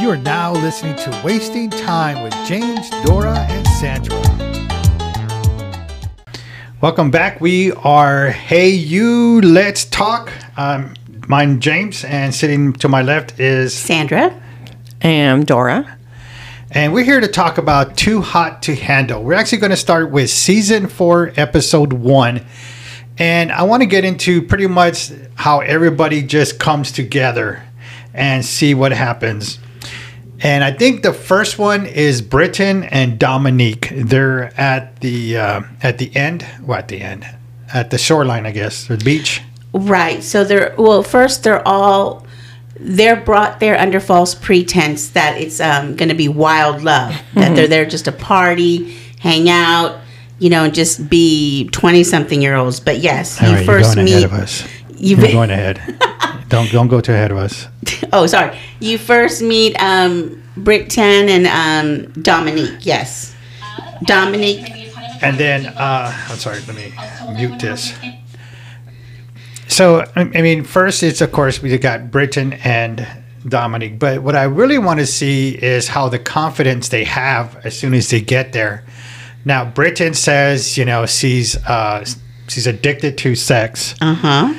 You are now listening to Wasting Time with James, Dora, and Sandra. Welcome back. We are Hey You, Let's Talk. Um, I'm James, and sitting to my left is Sandra. am Dora. And we're here to talk about Too Hot to Handle. We're actually going to start with season four, episode one. And I want to get into pretty much how everybody just comes together and see what happens. And I think the first one is Brittan and Dominique. They're at the uh, at the end. Well, at the end, at the shoreline, I guess, the beach. Right. So they're well. First, they're all they're brought there under false pretense that it's um, going to be wild love. That they're there just to party, hang out, you know, and just be twenty something year olds. But yes, All you right, first you're going meet. ahead of us. You You're going ahead. don't don't go too ahead of us. oh, sorry. You first meet um, and um, Dominique. Yes, Dominique. And then, uh, I'm sorry, let me mute this. So, I I mean, first, it's of course, we got Brittan and Dominique, but what I really want to see is how the confidence they have as soon as they get there. Now, Brittan says, you know, she's, uh, she's addicted to sex, Uh huh.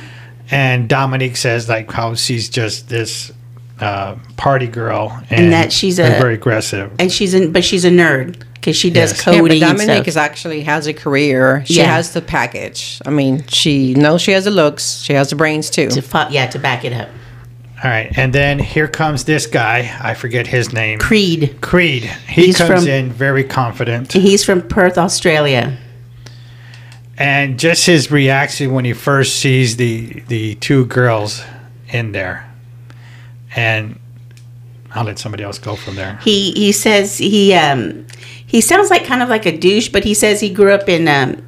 And Dominique says, like, how she's just this uh, party girl and, that she's a- very aggressive. And she's in, but she's a nerd because she does Yes. Yeah, but coding. and Dominique stuff. is actually has a career. She Yeah. has the package. I mean, she knows she has the looks. She has the brains too. to fo- yeah to back it up. All right, and then here comes this guy. I forget his name. Creed. Creed. He He's comes from- in very confident, He's from Perth, Australia. And just his reaction when he first sees the the two girls in there, and I'll let somebody else go from there. He he says he um he sounds like kind of like a douche, but he says he grew up in um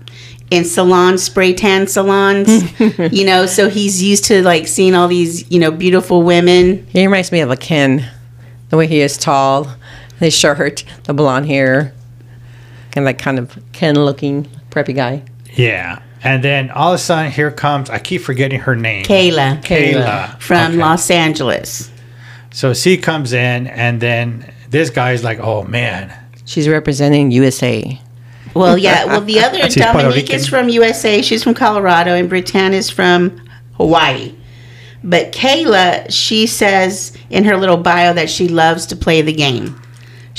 in salon spray tan salons, you know, so he's used to like seeing all these you know beautiful women. He reminds me of a Ken, the way he is tall, his shirt, the blonde hair, and like kind of Ken looking preppy guy. Yeah, and then all of a sudden here comes I keep forgetting her name. Kayla Kayla from Okay. Los Angeles. So she comes in, and then this guy's like, "Oh man, She's representing USA. Well, yeah. Well, the other Dominique is from USA. She's from Colorado, and Britannia is from Hawaii. But Kayla, she says in her little bio that she loves to play the game.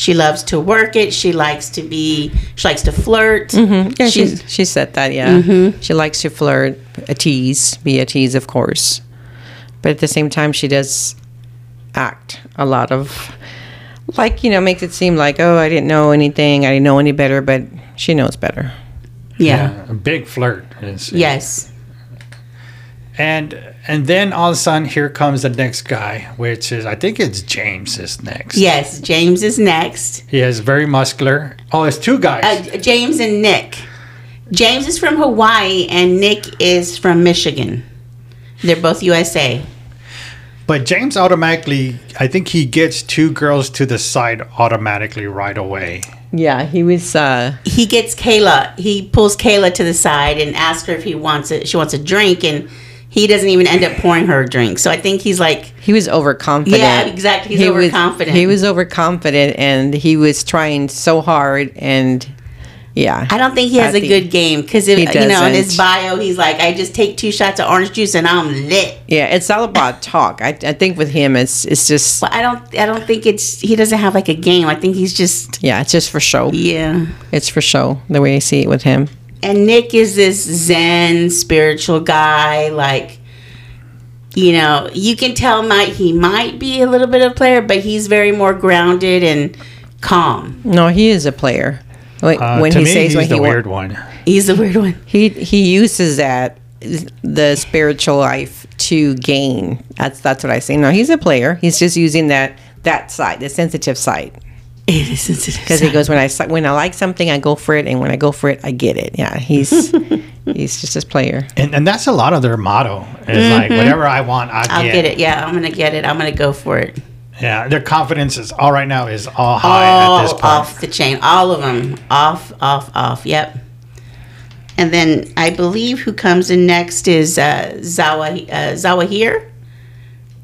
She loves to work it. She likes to be. She likes to flirt. Mm-hmm. Yeah, She's she, she said that, yeah. Mm-hmm. She likes to flirt, a tease, be a tease, of course. But at the same time, she does act a lot of, like, you know, makes it seem like, oh, I didn't know anything, I didn't know any better, but she knows better. yeah. a big flirt." Is, Yes. And and then all of a sudden here comes the next guy, which is I think it's James is next. Yes. James is next. He is very muscular. Oh, it's two guys. Uh, James and Nick. James is from Hawaii, and Nick is from Michigan. They're both USA. but James automatically I think he gets two girls to the side automatically right away. Yeah, he was, uh, he gets Kayla. He pulls Kayla to the side and asks her if he wants it. She wants a drink, and he doesn't even end up pouring her a drink. So I think he's like, he was overconfident. Yeah, exactly. He's He was- overconfident. he was overconfident and he was trying so hard and, yeah. I don't think he has a the- good game because you know in his bio he's like, I just take two shots of orange juice and I'm lit. Yeah, it's all about talk. I, I think with him, it's it's just But I don't, I don't think it's he doesn't have like a game. I think he's just yeah, it's just for show. yeah. It's for show. The way I see it with him. And Nick is this Zen spiritual guy, like. You know, you can tell might he might be a little bit of a player, but he's very more grounded and calm. No, he is a player. Like, Uh, when to he me, says he's what the he wa- weird one. He's the weird one. he he uses that the spiritual life to gain. That's that's what I say. No, he's a player. He's just using that that side, the sensitive side. It is sensitive. Because he goes when I when I like something, I go for it, and when I go for it, I get it. Yeah, he's he's just a player. And and that's a lot of their motto. Is like whatever I want, I I'll get it. Yeah, I'm gonna get it. I'm gonna go for it. Yeah, their confidence is all right now is all high at this point. off the chain. All of them. Off, off, off. Yep. And then I believe who comes in next is uh, Zawa uh, Zawahir.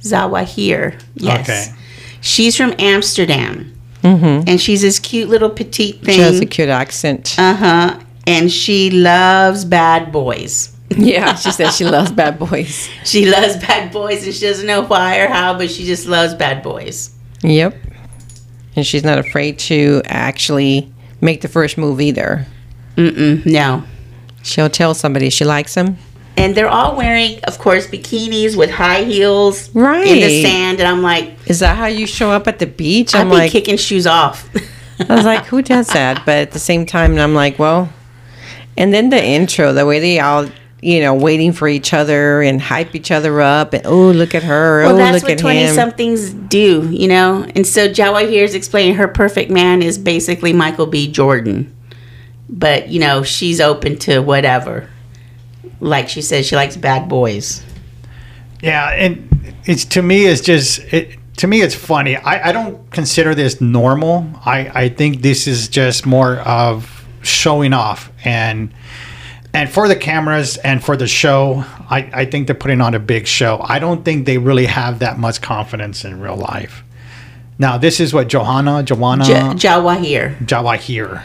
Zawahir. Yes. Okay. She's from Amsterdam. And she's this cute little petite thing. She has a cute accent. Uh huh. And she loves bad boys. yeah, she says she loves bad boys. She loves bad boys and she doesn't know why or how, but she just loves bad boys. Yep. And she's not afraid to actually make the first move either. Mm-mm, no. She'll tell somebody she likes them. And they're all wearing, of course, bikinis with high heels right. in the sand. And I'm like, Is that how you show up at the beach? I'd I'm be like, kicking shoes off. I was like, who does that? But at the same time, I'm like, well, and then the intro, the way they all, you know, waiting for each other and hype each other up, and oh, look at her, well, oh, that's look what at 20 him. somethings do, you know? And so Jawahir is explaining her perfect man is basically Michael B. Jordan. But, you know, she's open to whatever. Like she says, she likes bad boys. Yeah, and it's to me it's just it to me it's funny. I, I don't consider this normal. I, I think this is just more of showing off and and for the cameras and for the show, I, I think they're putting on a big show. I don't think they really have that much confidence in real life. Now this is what Johanna, Joanna, Ja- Jawa here. Jawahir.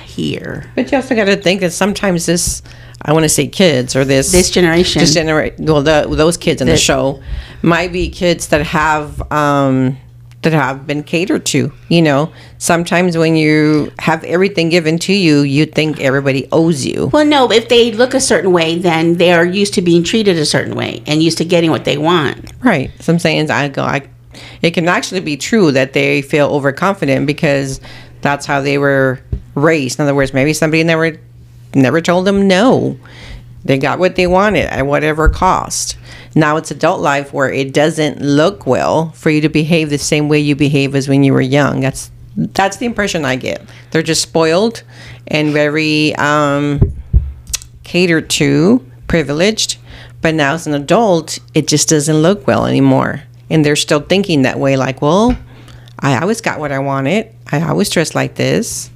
Here. But you also got to think that sometimes this, I want to say kids or this This generation. this generation, well, the, those kids in the That- show might be kids that have um, that have been catered to. You know, sometimes when you have everything given to you, you think everybody owes you. Well, no, if they look a certain way, then they are used to being treated a certain way and used to getting what they want. Right. So I'm saying I go. I, it can actually be true that they feel overconfident because that's how they were raised. In other words, maybe somebody never never told them no. They got what they wanted at whatever cost. Now it's adult life where it doesn't look well for you to behave the same way you behave as when you were young. That's that's the impression I get. They're just spoiled and very um, catered to, privileged. But now as an adult, it just doesn't look well anymore. And they're still thinking that way like, well, I always got what I wanted. I always dressed like this.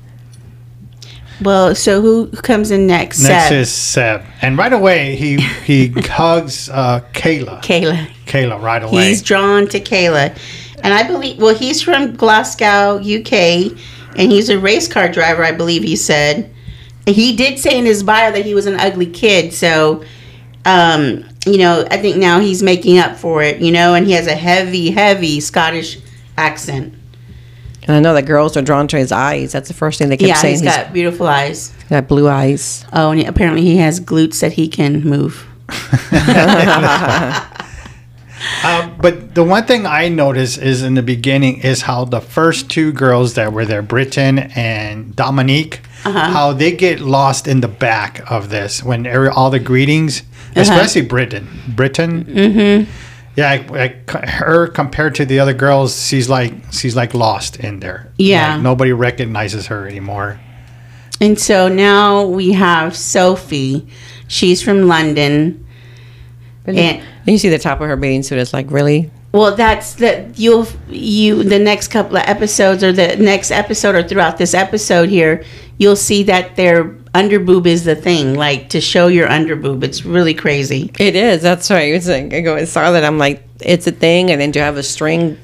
Well, so who comes in next? Next Seb. is Seb, and right away he he hugs uh, Kayla. Kayla. Kayla right away. He's drawn to Kayla. And I believe, well, he's from Glasgow, UK, and he's a race car driver, I believe he said. He did say in his bio that he was an ugly kid, so, um, you know, I think now he's making up for it, you know, and he has a heavy, heavy Scottish accent. And I know that girls are drawn to his eyes. That's the first thing they kept Yeah, saying. he's got beautiful eyes. he's got blue eyes. Oh, and apparently he has glutes that he can move. Uh, but the one thing I noticed is in the beginning is how the first two girls that were there, Brittan and Dominique, Uh-huh. how they get lost in the back of this when every, all the greetings, Uh-huh. especially Brittan. Brittan. Mm-hmm. Yeah, like, like her compared to the other girls, she's like she's like lost in there. Yeah. Like, nobody recognizes her anymore. And so now we have Sophie. She's from London. And And you see the top of her bathing suit. It's like, really? well, that's the you'll you the next couple of episodes or the next episode or throughout this episode here, you'll see that their underboob is the thing, like to show your underboob. It's really crazy. It is. That's right. It's like, I go and saw that. I'm like, it's a thing. And then do you have a string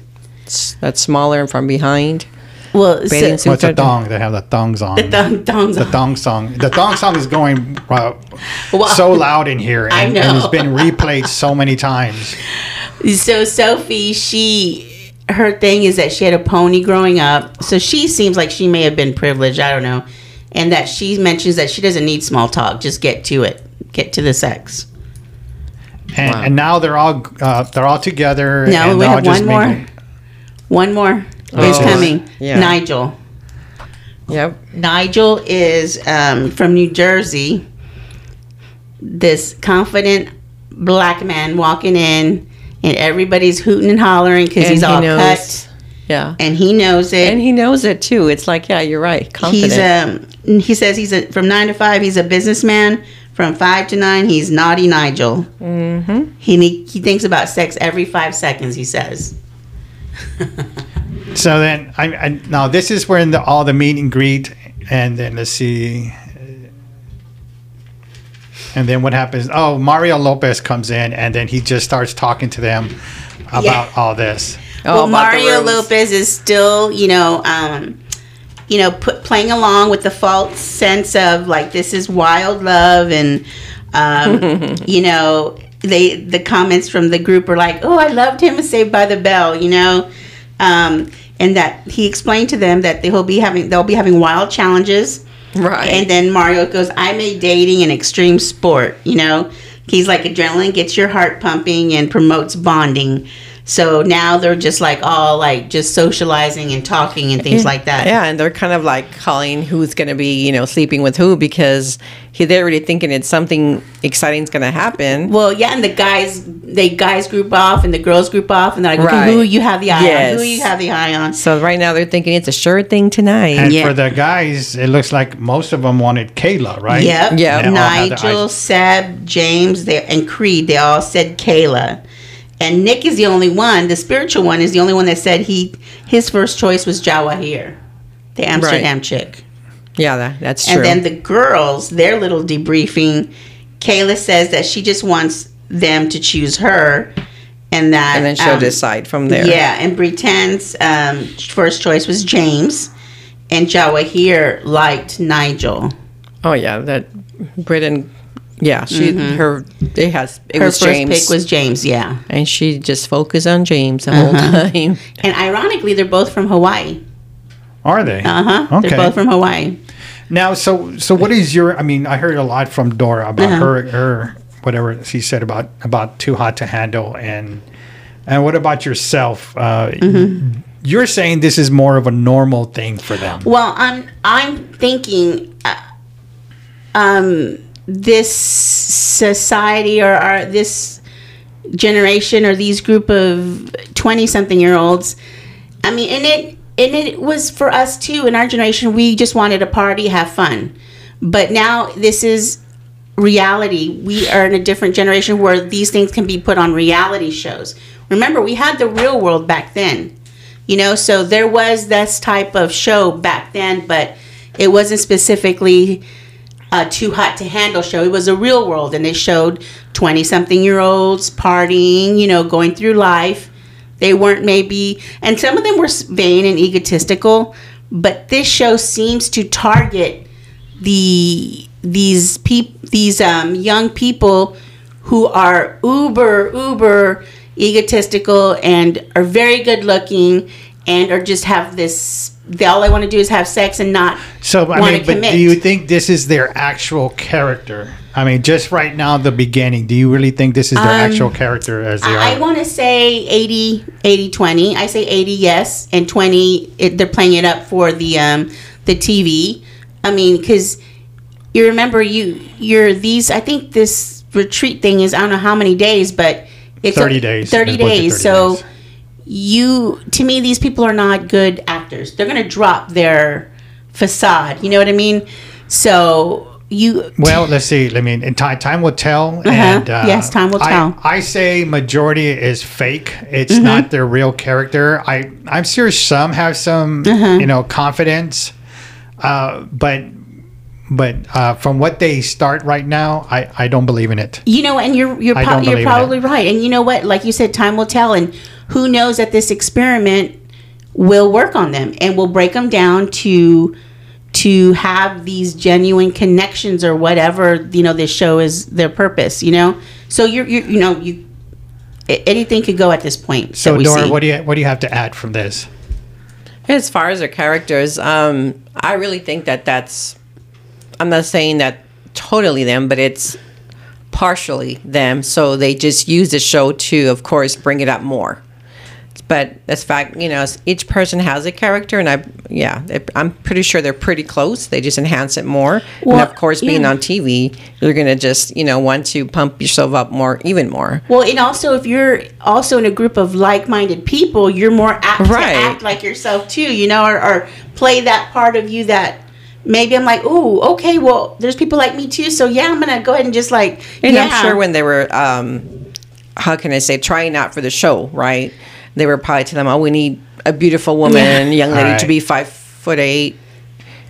that's smaller and from behind. Well, Bathing so, suit. What's a thong? They have the thongs on. the thong, thongs the thong song. The thong song is going uh, Wow. so loud in here, and, I and know. it's been replayed so many times. So Sophie, she her thing is that she had a pony growing up. So she seems like she may have been privileged, I don't know. And that she mentions that she doesn't need small talk, just get to it. Get to the sex. And, Wow. and now they're all uh, they're all together. No, and we they're all have just one more. mingling. One more is Oh. coming. Yeah. Nigel. Yep. Nigel is um, from New Jersey. This confident black man walking in, and everybody's hooting and hollering because he's he all knows. cut, Yeah. and he knows it. And he knows it too. It's like, yeah, you're right. Confident. He's um he says he's a from nine to five. He's a businessman. From five to nine, he's naughty Nigel. Mm-hmm. He he thinks about sex every five seconds. He says. So then, I, I now this is where in the, all the meet and greet, and then let's see. And then what happens? Oh, Mario Lopez comes in, and then he just starts talking to them about Yeah. all this. Well, Mario. Lopez is still, you know, um, you know, put, playing along with the false sense of like this is wild love, and um, you know, they the comments from the group are like, "Oh, I loved him in Saved by the Bell," you know, um, and that he explained to them that they'll be having they'll be having wild challenges. Right. And then Mario goes, I made dating an extreme sport, you know? He's like, adrenaline gets your heart pumping and promotes bonding. So now they're just like all like just socializing and talking and things like that. Yeah, and they're kind of like calling who's going to be, you know, sleeping with who because he, they're already thinking it's something exciting's going to happen. Well, yeah, and the guys, they guys group off and the girls group off, and they're like, okay, who you have the eye on? Who you have the eye on? So right now they're thinking it's a sure thing tonight. And Yeah. for the guys, it looks like most of them wanted Kayla, right? Yep. Yeah. They all had their Nigel, eyes- Seb, James, they, and Creed, they all said Kayla. And Nick is the only one, the spiritual one is the only one that said he his first choice was Jawahir, the Amsterdam chick. yeah, that, that's true. And then the girls, their little debriefing, Kayla says that she just wants them to choose her and that and then she'll um, decide from there. Yeah, and Brittan's um, first choice was James and Jawahir liked Nigel. Oh yeah, that Brittan. Yeah, she her it has it Mm-hmm. Her was first James, pick was James, yeah. and she just focused on James the whole Uh-huh. time. And ironically, they're both from Hawaii. Are they? Uh huh. Okay. They're both from Hawaii. Now, so so what is your? I mean, I heard a lot from Dora about Uh-huh. her her whatever she said about about too hot to handle, and and what about yourself? Uh, Mm-hmm. You're saying this is more of a normal thing for them. Well, I'm I'm thinking, uh, um, this society or, or this generation or these group of twenty something year olds. I mean, and it and it was for us too in our generation. We just wanted to party, have fun, but now this is reality. We are in a different generation where these things can be put on reality shows. Remember, we had the real world back then. You know, so there was this type of show back then, but it wasn't specifically a too hot to handle show. It was a real world, and they showed 20 something year olds partying, you know, going through life. They weren't maybe, and some of them were vain and egotistical, but this show seems to target the these peop these um, young people who are uber uber egotistical and are very good looking and or just have this they, all I want to do is have sex and not So I mean, but commit. do you think this is their actual character? I mean, just right now, the beginning. Do you really think this is their actual character as they Um, I, I want to say 80, 80, 20. I say 80, yes, and 20, it, they're playing it up for the um, the TV. I mean, because you remember you you're these. I think this retreat thing is I don't know how many days, but it's 30 days. Thirty supposed to be days. 30 so days. You to me these people are not good actors. They're gonna drop their facade. You know what I mean? So you Well, let's see. I mean, in time, time will tell. Uh-huh. And uh, Yes, time will tell. I, say majority is fake. It's Mm-hmm. not their real character. I I'm sure some have some Uh-huh. you know confidence, uh, but but uh, from what they start right now, I I don't believe in it. You know, and you're you're, I pro- you're probably right. And you know what? Like you said, time will tell. And who knows that this experiment will work on them and will break them down to to have these genuine connections or whatever you know this show is their purpose. You know, so you're, you're you know you anything could go at this point. So Dora, see. what do you what do you have to add from this? As far as their characters, um, I really think that that's. I'm not saying that totally them, but it's partially them. So they just use the show to, of course, bring it up more. But as fact, you know, each person has a character, and I, yeah, it, I'm pretty sure they're pretty close. They just enhance it more, Well, and of course, being yeah. on TV, you're gonna just, you know, want to pump yourself up more, even more. Well, and also if you're also in a group of like-minded people, you're more apt Right. to act like yourself too, you know, or, or play that part of you that maybe I'm like, oh, okay, well, there's people like me too, so yeah, I'm gonna go ahead and just like, And yeah, I'm sure when they were, um, how can I say, trying out for the show, right? They were probably telling them, oh, we need a beautiful woman, Yeah. young lady Right. to be five foot eight,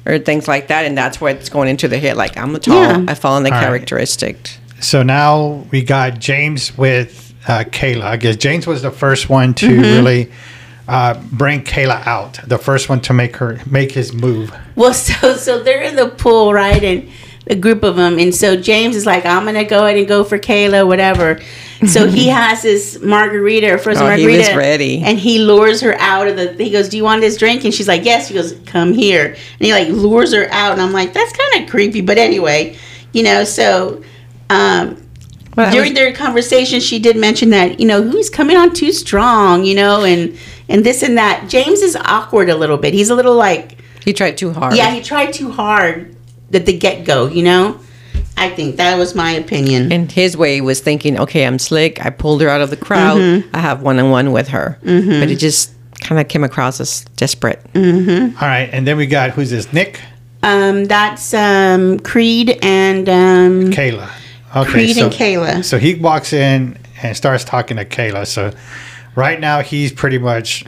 or things like that. And that's what's going into the head. Like, I'm a tall, Yeah. I fall in the All right. characteristic. So now we got James with uh, Kayla. I guess James was the first one to Mm-hmm. really uh, bring Kayla out. The first one to make her make his move. Well, so so they're in the pool, right? And a group of them, and so James is like, "I'm gonna go ahead and go for Kayla, whatever." So he has his margarita, or frozen Oh, he margarita, was ready. and he lures her out of the. He goes, "Do you want this drink?" And she's like, "Yes." He goes, "Come here," and he like lures her out, and I'm like, "That's kind of creepy," but anyway, you know. So um, Well, during was- their conversation, she did mention that you know who's coming on too strong, you know, and and this and that. James is awkward a little bit. He's a little like. he tried too hard. Yeah, he tried too hard at the get go, you know? I think that was my opinion. And his way was thinking, okay, I'm slick. I pulled her out of the crowd. Mm-hmm. I have one on one with her. But it just kind of came across as desperate. Mm. All right, and then we got who's this? Nick, Um, that's um, Creed and um, Kayla. Okay, Creed so and Kayla. so he walks in and starts talking to Kayla. So right now he's pretty much.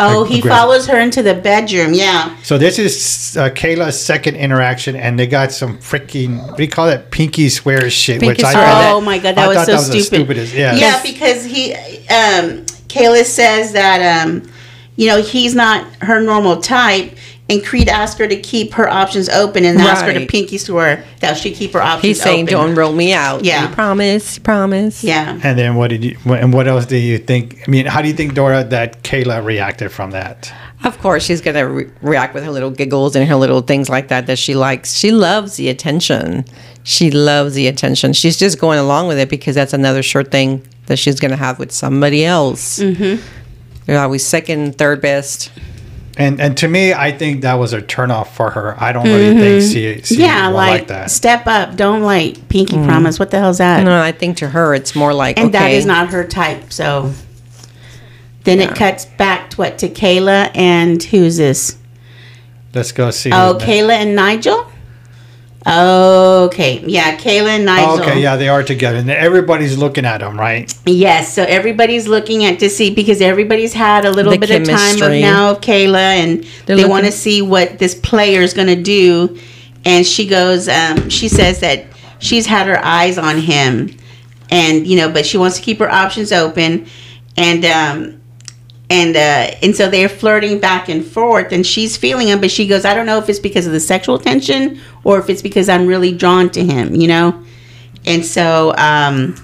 Oh, he aggressive. follows her into the bedroom. Yeah. So this is uh, Kayla's second interaction, and they got some freaking what do you call that? Pinky swear shit. Pinky which I swear. thought, Oh my god, that I was so that was the stupid. stupidest. Yeah. Yeah, because he, um, Kayla says that, um, you know, he's not her normal type, and Creed asked her to keep her options open, and asked her to pinky swear that she keep her options. He's saying, open. don't roll me out. Yeah. You promise, you promise. Yeah. And then what did you? And what else do you think? I mean, how do you think Dora that Kayla reacted from that? Of course, she's going to re- react with her little giggles and her little things like that that she likes. She loves the attention. She loves the attention. She's just going along with it because that's another short thing that she's going to have with somebody else. Mm-hmm. They're always second, third best. And and to me, I think that was a turnoff for her. I don't really think she, she Mm-hmm. yeah, like, like that. step up. Don't like pinky promise. What the hell's that? No, I think to her, it's more like, and okay. that is not her type. So then it cuts back to what to Kayla and who's this? Let's go see. Oh, Kayla and Nigel. Okay, yeah, Kayla and Nigel. Okay, yeah, they are together, and everybody's looking at them, right? Yes, so everybody's looking at to see because everybody's had a little The bit of time of now of Kayla, and They're they want to see what this player is going to do. And she goes, um, she says that she's had her eyes on him, and you know, but she wants to keep her options open, and um, and uh, and so they're flirting back and forth, and she's feeling him, but she goes, I don't know if it's because of the sexual tension or if it's because I'm really drawn to him, you know, and so. Um,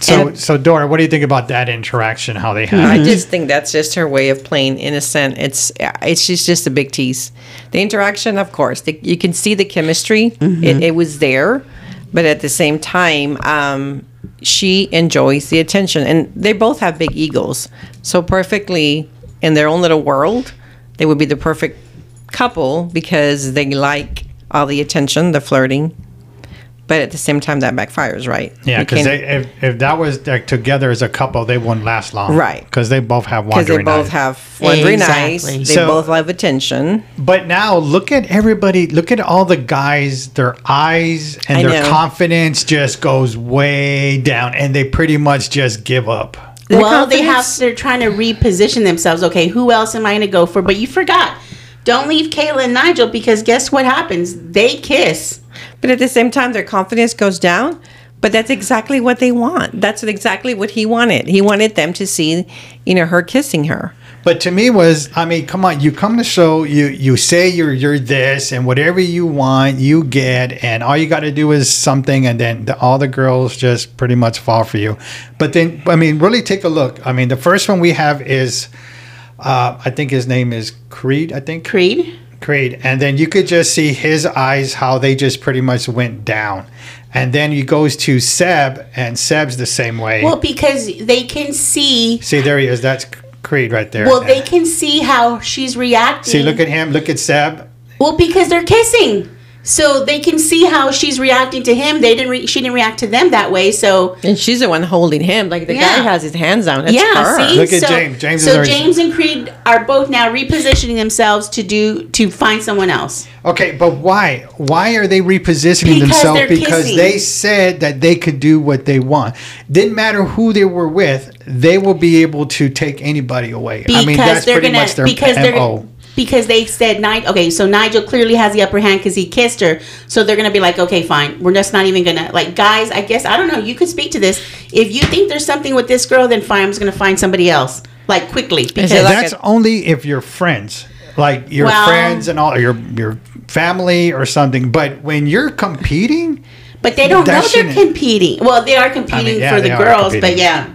So, And- so Dora, what do you think about that interaction? How they have? I just think that's just her way of playing innocent. It's it's just just a big tease. The interaction, of course, the, you can see the chemistry. It, it was there, but at the same time, um, she enjoys the attention, and they both have big egos. So perfectly in their own little world, they would be the perfect couple because they like all the attention, the flirting. But at the same time, that backfires, right? Yeah, You because if, if that was like together as a couple, they wouldn't last long, Right. Because they both have because they both eyes. have wandering eyes. They So- both love attention. But now look at everybody. Look at all the guys. Their eyes and I their know. confidence just goes way down, and they pretty much just give up. Their well, they have. They're trying to reposition themselves. Okay, who else am I going to go for? But you forgot. Don't leave Kayla and Nigel because guess what happens? They kiss. But at the same time, their confidence goes down. But that's exactly what they want. That's exactly what he wanted. He wanted them to see, you know, her kissing her. But to me was, I mean, come on, you come to show, you you say you're you're this, and whatever you want, you get, and all you got to do is something, and then the, all the girls just pretty much fall for you. But then, I mean, really take a look. I mean, the first one we have is, uh, I think his name is Creed. I think Creed. Creed, and then you could just see his eyes how they just pretty much went down, and then he goes to Seb, and Seb's the same way. Well, because they can see. see, there he is. That's Creed right there. Well, they can see how she's reacting. See, look at him. Look at Seb. Well, because they're kissing, so they can see how she's reacting to him. They didn't. Re- she didn't react to them that way. So And she's the one holding him. Like the Yeah. guy has his hands down. It's yeah, her. see. Look at so, James. James so already- James and Creed are both now repositioning themselves to do to find someone else. Okay, but why? Why are they repositioning Because themselves? Because kissing. they said that they could do what they want. Didn't matter who they were with, they will be able to take anybody away. because I mean, that's pretty gonna much their because they're MO. Because they said Nigel. Okay, so Nigel clearly has the upper hand because he kissed her. So they're gonna be like, okay, fine, we're just not even gonna like, guys. I guess I don't know. You could speak to this. If you think there's something with this girl, then fine. I'm just gonna find somebody else. like quickly because like That's a- only if you're friends, like your Well- friends and all your your family or something. But when you're competing, But they don't know they're competing. Well, they are competing yeah, for the girls, but yeah.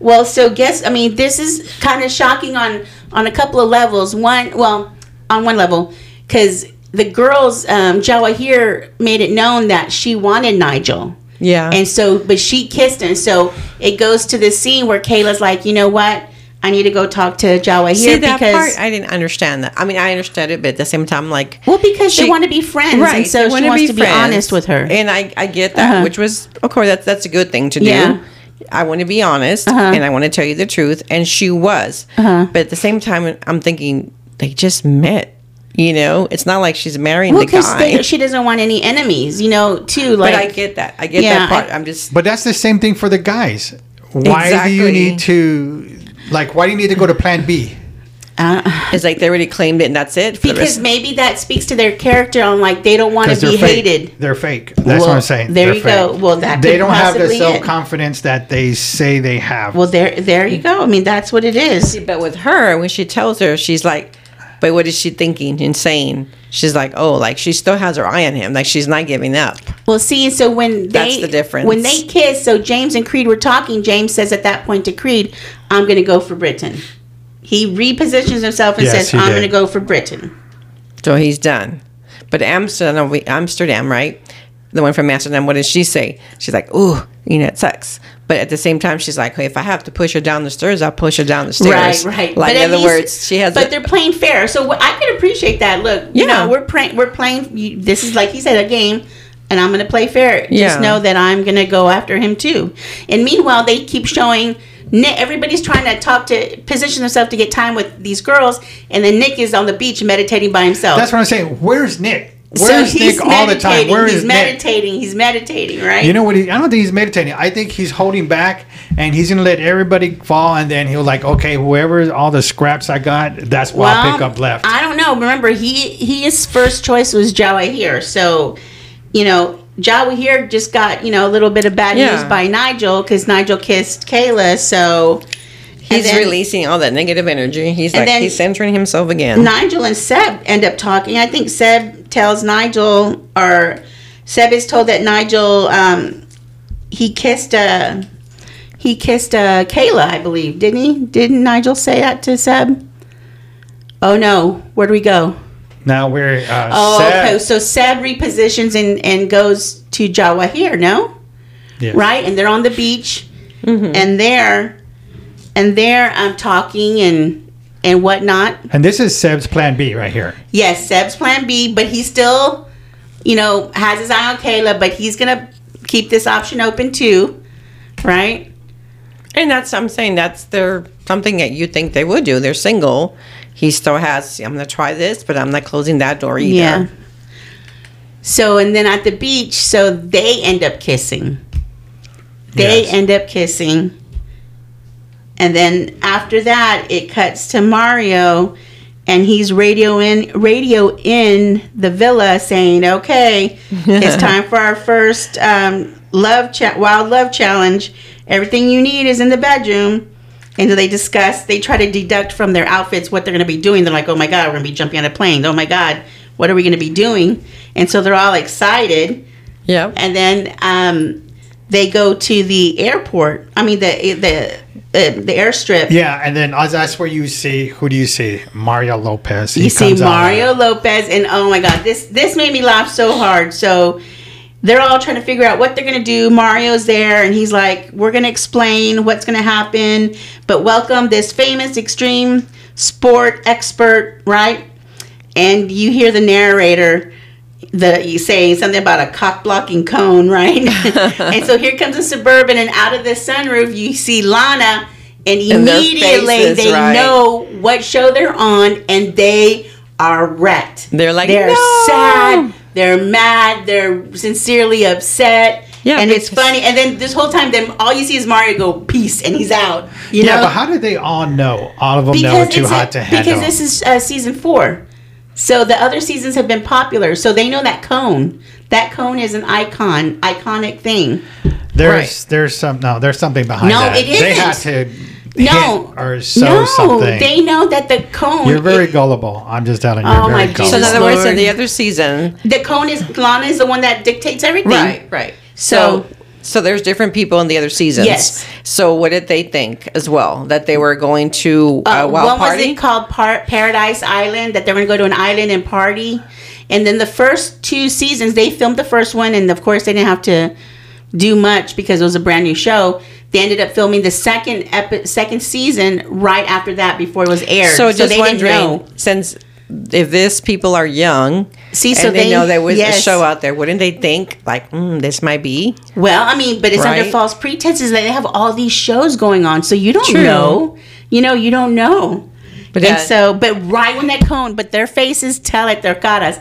Well, so guess I mean this is kind of shocking on on a couple of levels. One, well, on one level, because the girls, um, Jawahir made it known that she wanted Nigel. Yeah. And so, but she kissed him. So it goes to the scene where Kayla's like, you know what? I need to go talk to Jawahir See that because part? I didn't understand that. I mean, I understood it, but at the same time, like, well, because they She- want to be friends, and so they she wants to be honest with her. and I, I get that, Uh-huh. which was, of course, that's that's a good thing to do. Yeah. I want to be honest, Uh-huh. and I want to tell you the truth, and she was. Uh-huh. But at the same time, I'm thinking they just met. You know, it's not like she's marrying well, the because guy. she doesn't want any enemies, you know, too. Like, but I get that. I get Yeah, that part. I- I, am just. but that's the same thing for the guys. Why do you need to like? Why do you need to go to Plan B? Uh, It's like they already claimed it, and that's it. For because maybe that speaks to their character on like they don't want to be fake. hated. They're fake. That's Well, what I'm saying. there They're you go. Well, that they don't have the self confidence that they say they have. Well, there, there you go. I mean, that's what it is. But with her, when she tells her, she's like, but what is she thinking Insane." She's like, oh, like she still has her eye on him. Like she's not giving up. Well, see, so when they That's the difference. when they kiss, so James and Creed were talking. James says at that point to Creed, "I'm going to go for Brittan." He repositions himself and Yes, says, "I'm going to go for Brittan." So he's done. But Amsterdam, Amsterdam, right? The one from Amsterdam, what does she say? She's like, ooh, you know, it sucks. But at the same time, she's like, hey, if I have to push her down the stairs, I'll push her down the stairs. Right, right. Like, But in other words, she has. But a- they're playing fair, so wh- I can appreciate that. Look, you Yeah. know, we're playing. We're playing. You, this is like he said, a game, and I'm going to play fair. Yeah. Just know that I'm going to go after him too. And meanwhile, they keep showing. Nick, everybody's trying to talk to position themselves to get time with these girls, and then Nick is on the beach meditating by himself. That's what I'm saying. Where's Nick? Where's he's Nick all the time? Where he's is Nick? meditating. He's meditating, right? You know what? He, I don't think he's meditating. I think he's holding back, and he's gonna let everybody fall, and then he'll like, okay, whoever all the scraps I got, that's what I'll pick up left. I don't know. Remember, he he his first choice was Jawahir. So, you know, Jawahir just got you know a little bit of bad Yeah. news by Nigel because Nigel kissed Kayla. So he's then- releasing all that negative energy. He's like, then- he's centering himself again. Nigel and Seb end up talking. I think Seb tells Nigel, or Seb is told that Nigel um, he kissed uh he kissed uh, Kayla, I believe, didn't he? Didn't Nigel say that to Seb? Oh no, where do we go? Now we're uh, Oh, Seb- okay. So Seb repositions and, and goes to Jawahir, no? Yes. Right? And they're on the beach and they're and there I'm talking and and whatnot. And this is Seb's plan B right here. Yes, Seb's plan B, but he still, you know, has his eye on Kayla, but he's gonna keep this option open too. Right? And that's I'm saying that's their something that you think they would do. They're single. He still has. I'm gonna try this, but I'm not closing that door either. Yeah. So and then at the beach, so they end up kissing. They Yes. end up kissing. And then after that, it cuts to Mario and he's radio in radio in the villa saying, "Okay, it's time for our first um, love cha- wild love challenge. Everything you need is in the bedroom." And so they discuss. They try to deduct from their outfits what they're going to be doing. They're like, "Oh my god, we're going to be jumping on a plane. Oh my god, what are we going to be doing?" And so they're all excited Yeah. and then um, they go to the airport. I mean the the uh, the airstrip. Yeah, and then as that's where you see who do you see? Mario Lopez. He you see comes out. Mario Lopez, and oh my god, this this made me laugh so hard. So they're all trying to figure out what they're gonna do. Mario's there, and he's like, "We're gonna explain what's gonna happen, but welcome this famous extreme sport expert, right?" And you hear the narrator. The saying something about a cock blocking cone, right? and so here comes a suburban, and out of the sunroof you see Lana, and And immediately faces, they right. know what show they're on, and they are wrecked. They're like, they're "No!" sad, they're mad, they're sincerely upset. Yeah, and it's funny. And then this whole time, then all you see is Mario go peace, and he's out. You Yeah, know, but how did they all know? All of them know because too it's hot a- to handle. because this is uh, season four. So the other seasons have been popular, so they know that cone. That cone is an icon, iconic thing. there's Right. there's some no there's something behind No, that. it They isn't. had to No, or so no, something. they know that the cone. You're very gullible. I'm just telling you. Oh, you're my very Jesus. So in other words, in the other season, the cone is Lana is the one that dictates everything. right. So- So, so there's different people in the other seasons. Yes. So what did they think as well? That they were going to Uh, a wild what party? was it called? Par- Paradise Island. That they were going to go to an island and party. And then the first two seasons, they filmed the first one, and of course they didn't have to do much because it was a brand new show. They ended up filming the second epi- second season right after that before it was aired. So just they didn't wondering, know. since if this people are young, See, and so they, they- know there was a show out there, wouldn't they think like, mm, this might be? Well, I mean, but it's under false pretenses that they have all these shows going on, so you don't True. know. You know, you don't know. But and that- so, but right when that cone, but their faces tell it, their caras.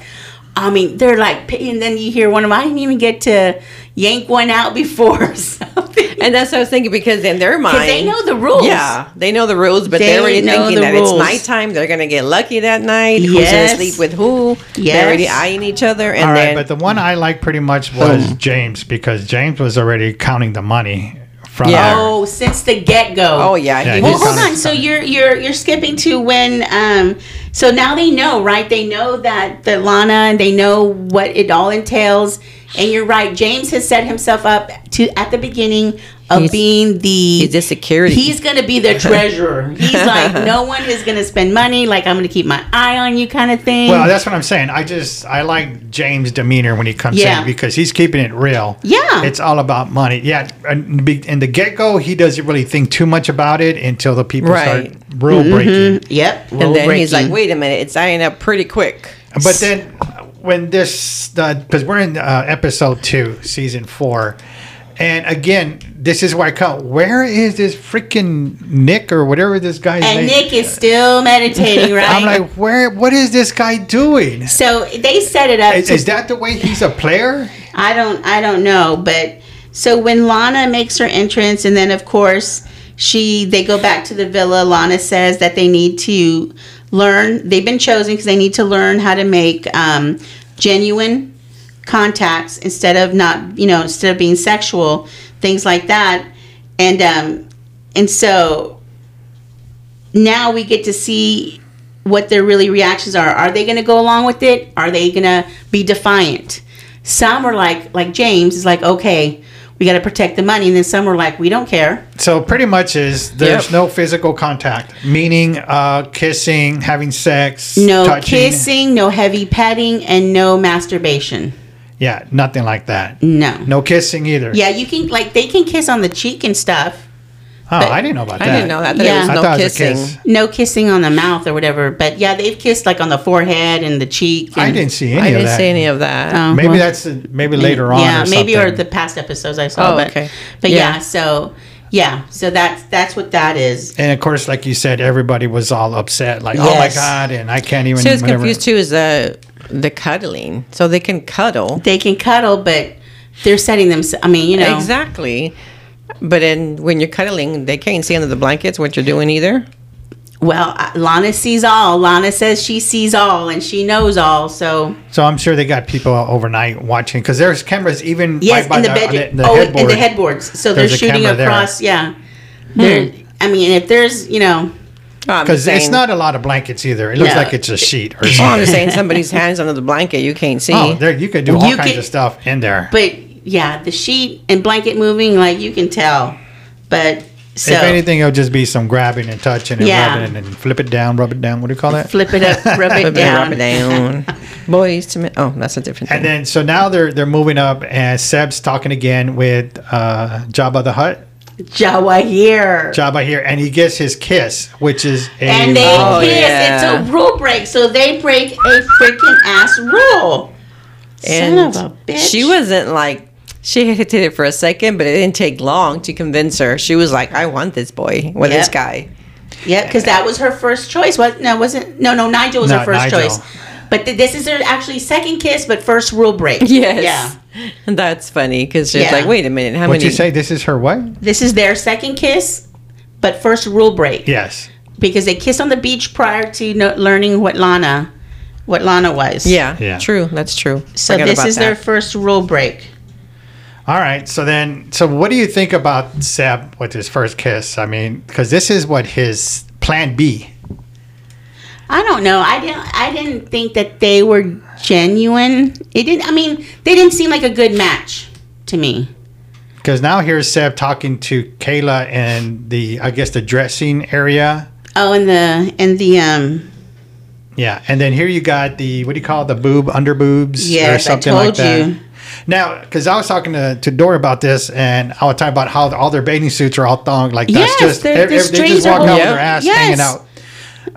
I mean, they're like, and then you hear one of them. I didn't even get to yank one out before. something. And that's what I was thinking because in their mind, they know the rules. Yeah, they know the rules, but They they're already thinking the that rules. it's nighttime. They're gonna get lucky that night. Who's Yes. gonna sleep with who? Yes. They're already eyeing each other, and All right, then but the one I like pretty much hmm. was James because James was already counting the money from Yeah. there. Oh, since the get go. oh yeah, Yeah, Well, hold on. So you're you're you're skipping to when um so now they know, right? They know that the Lana and they know what it all entails. And you're right. James has set himself up to at the beginning of He's- being the he's the security. He's gonna be the treasurer. He's like, no one is gonna spend money. Like I'm gonna keep my eye on you, kind of thing. Well, that's what I'm saying. I just I like James' demeanor when he comes Yeah. in because he's keeping it real. Yeah. it's all about money. Yeah, in the in the get go, he doesn't really think too much about it until the people Right. start rule breaking. yep. and then he's like, wait a minute, it's eyeing up pretty quick. But then when this, because we're in uh, episode two, season four, and again, this is why I come. Where is this freaking Nick or whatever this guy's and name? Nick is still meditating, right? I'm like, where? What is this guy doing? so they set it up. Is, to is that the way he's a player? I don't I don't know, but so when Lana makes her entrance and then of course she they go back to the villa, Lana says that they need to learn they've been chosen because they need to learn how to make um, genuine contacts instead of not you know instead of being sexual things like that and um and so now we get to see what their really reactions are. Are they going to go along with it? Are they going to be defiant? Some are like, like James is like, okay, we got to protect the money, and then some are like, we don't care. So pretty much is there's Yep. no physical contact, meaning uh, kissing, having sex, No touching. kissing, no heavy petting, and no masturbation. Yeah, nothing like that. No. No kissing either. Yeah, you can like they can kiss on the cheek and stuff. Oh, but- I didn't know about that. I didn't know that. that Yeah. There was I no thought it was a kissing. kiss. No kissing on the mouth or whatever. But yeah, they've kissed like on the forehead and the cheek. I didn't see any I of didn't that. see any of that. Oh, Maybe well. that's maybe later on. Yeah, or maybe or the past episodes I saw. Oh, but, okay. But yeah. Yeah. so yeah, so that's that's what that is. And of course, like you said, everybody was all upset, like, "Oh my god!" And I can't even. See, I was whatever. confused too. Is the the cuddling? So they can cuddle They can cuddle, but they're setting them. I mean, you know, exactly. But then when you're cuddling, they can't see under the blankets what you're doing either. well, uh, Lana sees all. Lana says she sees all and she knows all. So So I'm sure they got people overnight watching because there's cameras even yes, right by in the the, bedroom. the, the oh, headboard. in the headboards. So There's they're shooting camera there. across. Yeah. They're, I mean, if there's you know, Because it's not a lot of blankets either. It looks No. like it's a sheet or Oh, I'm just saying somebody's hands under the blanket. You can't see. Oh, there you could do all You kinds could- of stuff in there. but yeah, the sheet and blanket moving, like you can tell. But so if anything, it'll just be some grabbing and touching and Yeah. rubbing and flip it down, rub it down. What do you call that? flip it up, rub it Rub it down. rub it down. Boyz II Men. Oh, that's a different thing. And then so now they're they're moving up, and Seb's talking again with uh, Jabba the Hutt. Jawahir. Jabba here, and he gets his kiss, which is a and they Oh, kiss. yeah. It's a rule break, so they break a freaking ass rule. and Son of a bitch. she wasn't like she hesitated for a second, but it didn't take long to convince her. She was like, "I want this boy, with this guy." Yeah, because that was her first choice. What? No, wasn't. No, no. Nigel was No, her first Nigel. choice. But th- this is her actually second kiss, but first rule break. Yes. Yeah. That's funny because she's Yeah. like, "Wait a minute, how What'd many?" you say? This is her what? This is their second kiss, but first rule break Yes. because they kissed on the beach prior to no- learning what Lana, what Lana was. Yeah, Yeah. true. That's true. So Forgot this about is their first rule break. All right. So then, so what do you think about Seb with his first kiss? I mean, because this is what his plan B. I don't know. I didn't. I didn't think that they were genuine. It didn't. I mean, they didn't seem like a good match to me. Because now here's Seb talking to Kayla in the, I guess, the dressing area. Oh, in the in the um. Yeah, and then here you got the what do you call it, the boob under boobs Yes, or I something told like that. you. Now, because I was talking to, to Dora about this, and I was talking about how all their bathing suits are all thong, like that's Yes, just the- ev- the ev- they just walk out all- with their ass Yes. hanging out.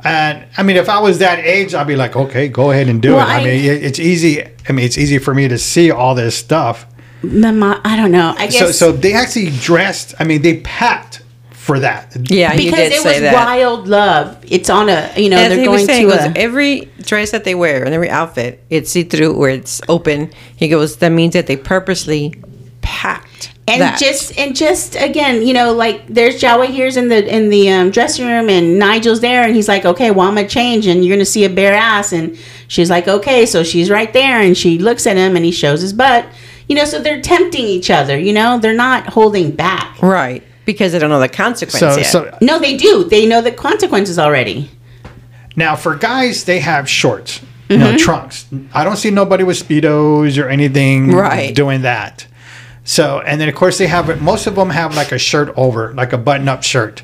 And I mean, if I was that age, I'd be like, okay, go ahead and do Well, it. I, I- mean, it, it's easy. I mean, it's easy for me to see all this stuff. The mo- I don't know. I guess So, so they actually dressed. I mean, they packed for that. Yeah, he because did it say was that. wild love. It's on a you know As they're he was going saying, to goes, a, every dress that they wear and every outfit, it's see through or it's open. He goes, that means that they purposely packed and that. just and just again you know like there's Jawahir's in the in the um, dressing room and Nigel's there and he's like okay well I'm gonna change and you're gonna see a bare ass and she's like okay so she's right there and she looks at him and he shows his butt you know so they're tempting each other you know they're not holding back right because they don't know the consequences So, so no they do they know the consequences already now for guys, they have shorts, you Mm-hmm. know, trunks. I don't see nobody with speedos or anything Right. doing that. So, and then of course they have most of them have like a shirt over, like a button-up shirt.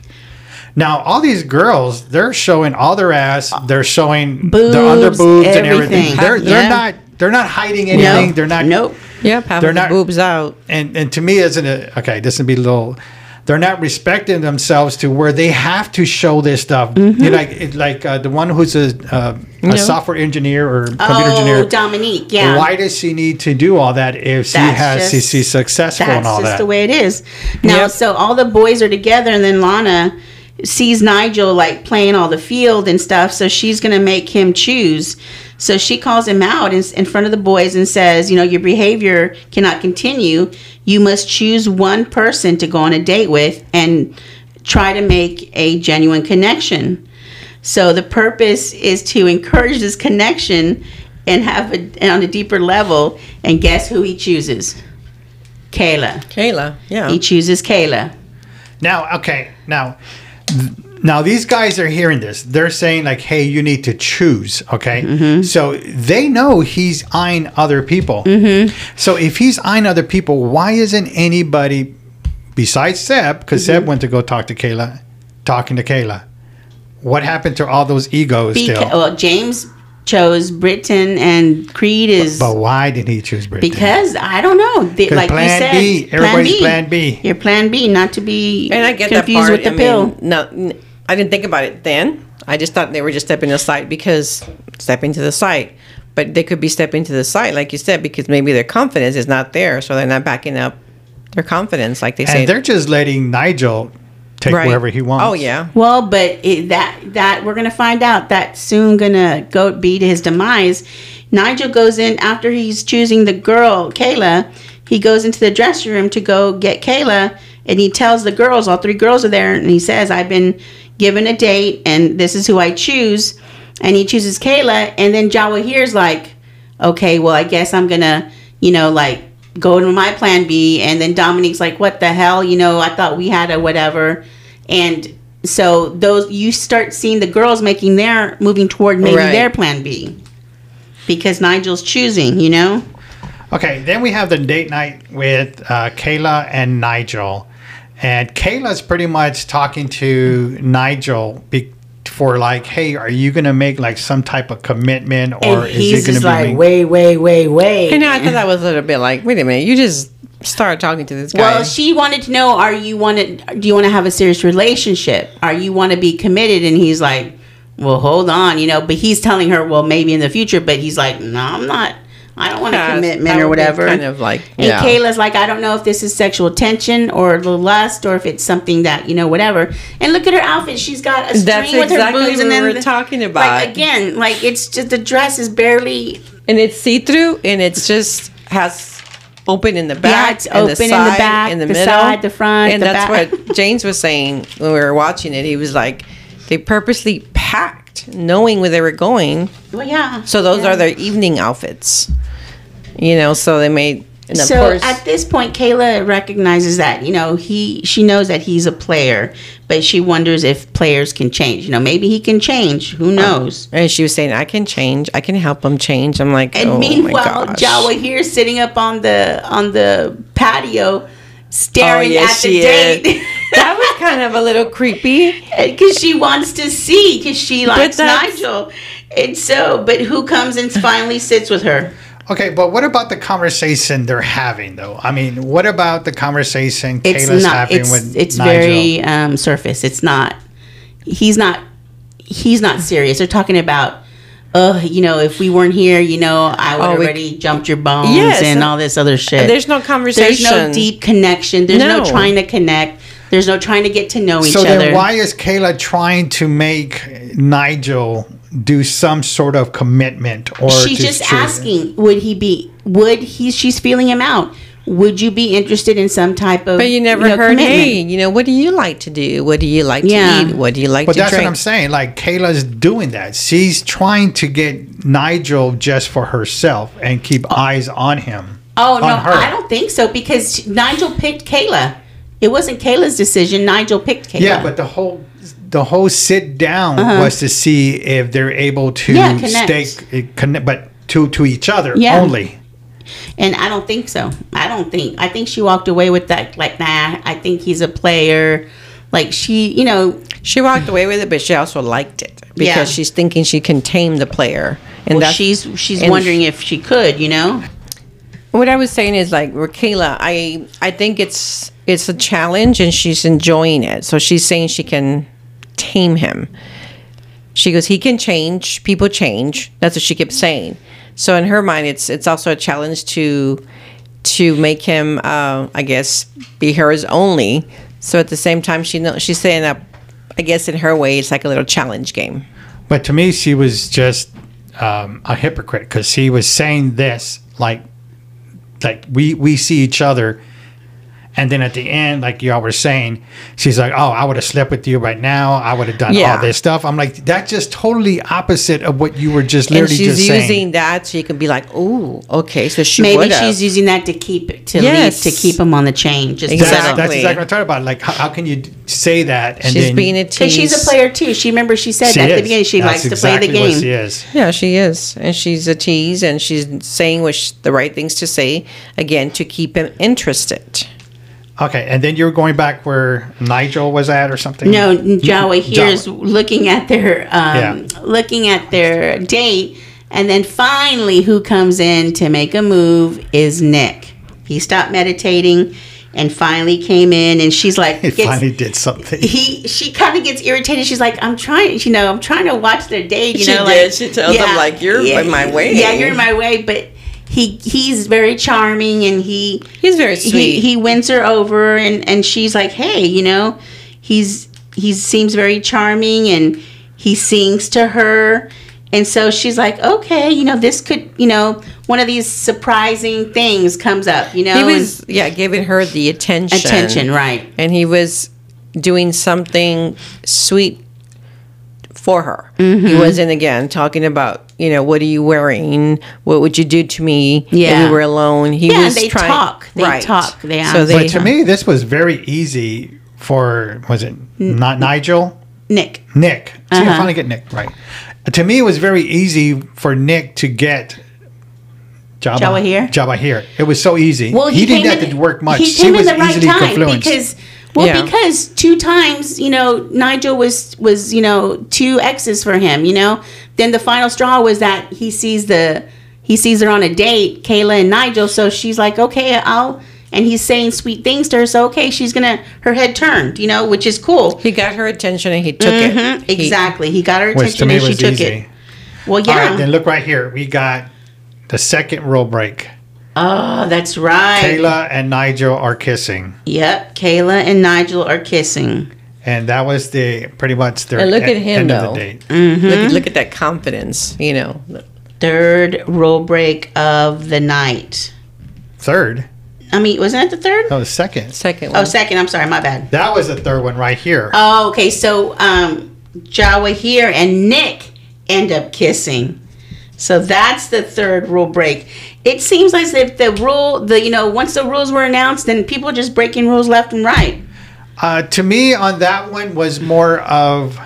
Now, all these girls, they're showing all their ass. They're showing Boobs, their under boobs and everything. everything. They're they're Yeah. not they're not hiding anything. no They're not. nope yep, half they're the not- boobs out. And and to me, isn't it okay? This would be a little. They're not respecting themselves to where they have to show this stuff. Mm-hmm. You know, like like uh, the one who's a uh, a Yeah. software engineer or computer oh engineer. Dominique yeah Why does she need to do all that if she has just- she's successful That's and all that? That's just the way it is. Now, Yep. so all the boys are together, and then Lana sees Nigel like playing all the field and stuff. So she's gonna make him choose. So she calls him out in, in front of the boys and says, "You know, your behavior cannot continue. You must choose one person to go on a date with and try to make a genuine connection." So the purpose is to encourage this connection and have it on a deeper level. And guess who he chooses? Kayla. Kayla, yeah. He chooses Kayla. Now, okay, now, th- now these guys are hearing this. They're saying like, "Hey, you need to choose." Okay, Mm-hmm. so they know he's eyeing other people. Mm-hmm. So if he's eyeing other people, why isn't anybody besides Seb? Because Mm-hmm. Seb went to go talk to Kayla, talking to Kayla. What happened to all those egos Beca- still? well, James chose Brittan and Creed is But why did he choose Brittan? because I don't know. The, 'Cause like plan you said, B, everybody's plan B. Your plan B, not to be and I get confused that part. with the I pill. Mean, no, n- I didn't think about it then. I just thought they were just stepping aside because stepping to the side. But they could be stepping to the side, like you said, because maybe their confidence is not there, so they're not backing up their confidence, like they say. and they're just letting Nigel take Right. wherever he wants. Oh yeah, Well, but it, that that we're gonna find out that soon gonna go be to his demise. Nigel goes in after he's choosing the girl Kayla. He goes into the dressing room to go get Kayla, and he tells the girls, all three girls are there, and he says, "I've been given a date, and this is who I choose." And he chooses Kayla, and then Jawahir's like, "Okay, well, I guess I'm gonna, you know, like." Go to my plan B, and then Dominique's like, "What the hell? You know, I thought we had a whatever." and so those you start seeing the girls making their moving toward maybe Right. their plan B because Nigel's choosing, you know. Okay, then we have the date night with uh, Kayla and Nigel. And Kayla's pretty much talking to Nigel be- for like, hey, are you going to make like some type of commitment or and is he's it going just to be like, me? way, way, way, wait. I know. I thought that was a little bit like, wait a minute, you just started talking to this guy. Well, she wanted to know: Are you wanted? Do you want to have a serious relationship? Are you want to be committed? And he's like, "Well, hold on, you know." But he's telling her, "Well, maybe in the future." But he's like, "No, I'm not. I don't want a commitment or whatever." Kind of like, And yeah. Kayla's like, I don't know if this is sexual tension or the lust or if it's something that, you know, whatever. And look at her outfit. She's got a string That's with her exactly boobs what and then we were the- talking about. Like again, like it's just the dress is barely and it's see through, and it's just has open in the back, it's and open in the back, in the, the middle, side, the front, and the that's back. what James was saying when we were watching it. He was like, they purposely packed, knowing where they were going. well yeah. So those Yeah. are their evening outfits, you know. So they made And so course, at this point, Kayla recognizes that you know he she knows that he's a player, but she wonders if players can change. You know, maybe he can change. Who uh, knows? and she was saying, "I can change. I can help him change." I'm like, And oh meanwhile. Jawahir sitting up on the on the patio, staring Oh, yes, at the is. date. that was kind of a little creepy. because she wants to see because she likes Nigel, and so but who comes and finally sits with her? Okay, but what about the conversation they're having, though? I mean, what about the conversation It's Kayla's not. having It's with it's Nigel? very um, surface. It's not. He's not. He's not serious. They're talking about. Oh, you know, if we weren't here, you know, I would Oh, we- already jumped your bones Yes, and and- all this other shit. There's no conversation. There's no deep connection. There's no. No. trying to connect. There's no trying to get to know each other. So then, why is Kayla trying to make Nigel do some sort of commitment? Or She's to- just to- asking, would he be? Would he? She's feeling him out. Would you be interested in some type of? But you never know, heard, commitment? hey, you know, what do you like to do? What do you like Yeah. to eat? What do you like to do? But to that's drink? what I'm saying. Like Kayla's doing that. She's trying to get Nigel just for herself and keep eyes on him. Oh no, her. I don't think so because Nigel picked Kayla. It wasn't Kayla's decision. Nigel picked Kayla. Yeah, but the whole the whole sit down was to see if they're able to Uh-huh. Yeah, connect. stay connect, but to to each other Yeah. only. and I don't think so. I don't think. I think she walked away with that. Like, nah. I think he's a player. Like she, you know, she walked away with it, but she also liked it because Yeah. she's thinking she can tame the player. And well, that's she's she's and- wondering if she could. You know. what I was saying is like Rakayla, I I think it's it's a challenge and she's enjoying it. So she's saying she can tame him. She goes, he can change. People change. That's what she kept saying. So in her mind, it's it's also a challenge to to make him, uh, I guess, be hers only. So at the same time, she know she's saying that. I guess in her way, it's like a little challenge game. But to me, she was just um, a hypocrite because she was saying this like like we we see each other. And then at the end, like y'all were saying, she's like, "Oh, I would have slept with you right now. I would have done Yeah. all this stuff." I'm like, "That's just totally opposite of what you were just literally And literally she's just using saying." that so you can be like, "Oh, okay." So she Maybe would've. she's using that to keep to Yes. lead, to keep him on the chain. Just That's, Exactly. that's exactly what I'm talking about. Like, how, how can you say that and she's then being a tease. she's a player too. She remember she said she at the beginning she That's likes to play the exactly what game. she is. Yeah, she is, and she's a tease, and she's saying what sh- the right things to say again to keep him interested. Okay, and then you're going back where Nigel was at or something. No, Jawahir is looking at their um, Yeah. looking at their date, and then finally, who comes in to make a move is Nick. He stopped meditating and finally came in, and she's like, he gets- finally did something. he she kind of gets irritated. She's like, I'm trying, you know, I'm trying to watch their date. You She know, did. like She tells him, like, "You're in my way." Yeah, you're in my way. But he he's very charming, and he He's very sweet. he, he wins her over and and she's like hey you know he's he seems very charming and he sings to her and so she's like okay you know this could you know one of these surprising things comes up you know he and was, yeah, giving her the attention. attention right and he was doing something sweet for her. Mm-hmm. He wasn't again talking about, you know, what are you wearing? What would you do to me Yeah. if we were alone? He Yeah, was they trying, talk. They talk. They so they, but to me, this was very easy for was it not Nigel? nick Nick. See, Uh-huh. I finally get Nick right. To me, it was very easy for Nick to get Jabba, here. Jabba here. It was so easy. well he, didn't have in- to work much. he She came was in the right easily time confluenced. because well Yeah. because two times you know nigel was was you know two x's for him you know then the final straw was that he sees the he sees her on a date kayla and nigel so she's like okay i'll and he's saying sweet things to her so okay she's gonna her head turned you know which is cool he got her attention and he took it. Mhm, He- exactly he got her which to attention me and she was took easy. it well yeah right, then look right here. We got the second rule break. Oh that's right Kayla and Nigel are kissing, yep kayla and nigel are kissing and that was the pretty much their And look e- at him, end though. of the date. Mm-hmm. Look, look at that confidence, you know. third rule break of the night Third, I mean, wasn't that the third? no, the second. Second Oh, one. second. I'm sorry, my bad. That was the third one right here. Oh, okay. So, um, Jawahir and Nick end up kissing. So that's the third rule break. It seems as if the rule, the you know, once the rules were announced, then people just breaking rules left and right. Uh, to me, on that one was more of,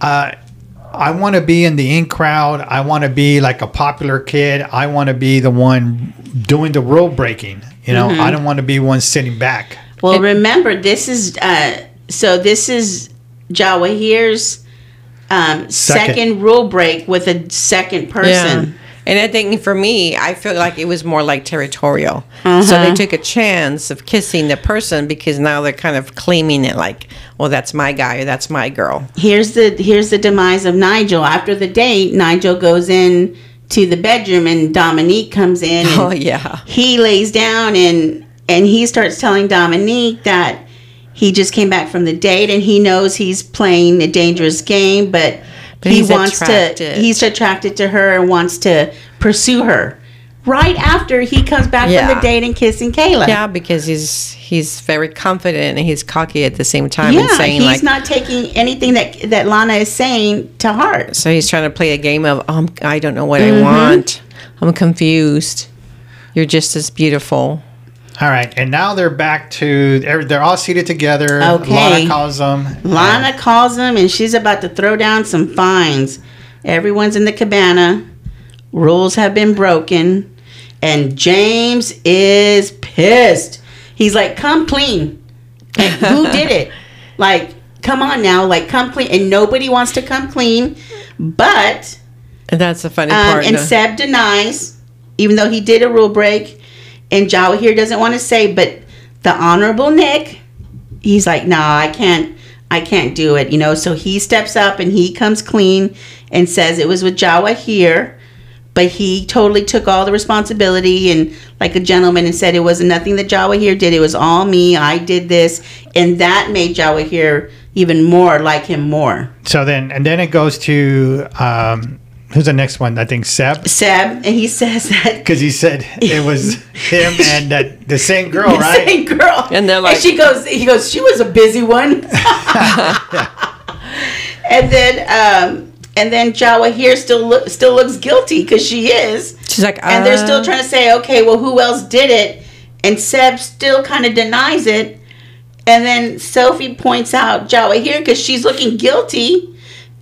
uh, I want to be in the in crowd. I want to be like a popular kid. I want to be the one doing the rule breaking. You know, I don't want to be one sitting back. Well, remember this is uh, so this is Jawahir's um, Second. second. rule break with a second person. And I think for me, I feel like it was more like territorial. So Uh-huh. they took a chance of kissing the person because now they're kind of claiming it like, well, that's my guy or that's my girl. Here's the here's the demise of Nigel. After the date, Nigel goes in to the bedroom and Dominique comes in. Oh, yeah. he lays down and and he starts telling Dominique that he just came back from the date and he knows he's playing a dangerous game, but, But he wants attracted. to he's attracted to her and wants to pursue her. Right after he comes back from the date and kissing Kayla. Yeah, because he's he's very confident and he's cocky at the same time and Yeah, saying he's like not taking anything that that Lana is saying to heart. so he's trying to play a game of um, I don't know what I Mm-hmm. want. I'm confused. You're just as beautiful. All right, and now they're back to they're, they're all seated together. Okay. Lana calls them. Lana calls him and she's about to throw down some fines. Everyone's in the cabana. Rules have been broken. And James is pissed. He's like, come clean. And who did it? Like, come on now. Like, come clean. And nobody wants to come clean. But, And that's the funny um, part. and no? Seb denies, even though he did a rule break. And Jawahir doesn't want to say, but the honorable Nick, he's like, nah, I can't, I can't do it, you know. So he steps up and he comes clean and says it was with Jawahir, but he totally took all the responsibility and like a gentleman and said it wasn't nothing that Jawahir did. It was all me. I did this, and that made Jawahir even more like him more. So then, and then it goes to um, who's the next one? I think Seb, Seb, and he says that because he said it was him and that the same girl, the right? same girl. And they're like- she goes, he goes, she was a busy one. and then, um, and then Jawahir still look, still looks guilty because she is, She's like, and they're uh, still trying to say, okay, well, who else did it? And Seb still kind of denies it. And then Sophie points out Jawahir because she's looking guilty.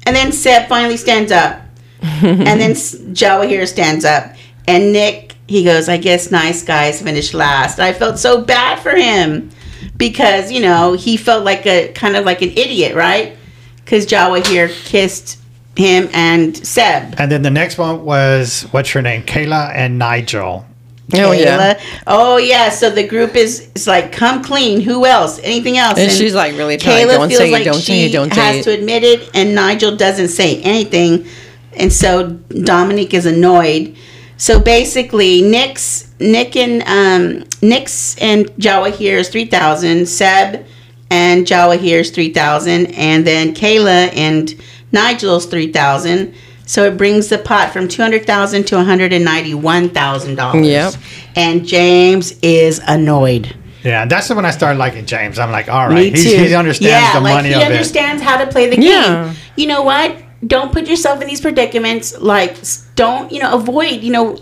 And then Seb finally stands up. And then S- Jawahir stands up. And Nick, he goes, I guess nice guys finish last. I felt so bad for him because, you know, he felt like a kind of like an idiot, right? Because Jawahir kissed him and Seb. And then the next one was what's her name? Kayla and Nigel. Oh yeah. Kayla. Oh yeah. So the group is it's like come clean. Who else? Anything else? And she's like really trying, Kayla don't feels say it, like don't say she it, don't say has it. to admit it, and Nigel doesn't say anything, and so Dominique is annoyed. So basically, Nick's Nick and um, Nick's and Jawahir is three thousand. Seb and Jawahir is three thousand, and then Kayla and Nigel's three thousand. So it brings the pot from two hundred thousand to one hundred and ninety-one thousand dollars. Yep. And James is annoyed. Yeah, that's when I started liking James. I'm like, all right, Me right, too. he's, he understands yeah, the like money he of understands how to play the game. Yeah. game. You know what? Don't put yourself in these predicaments. Like, don't you know? Avoid. You know,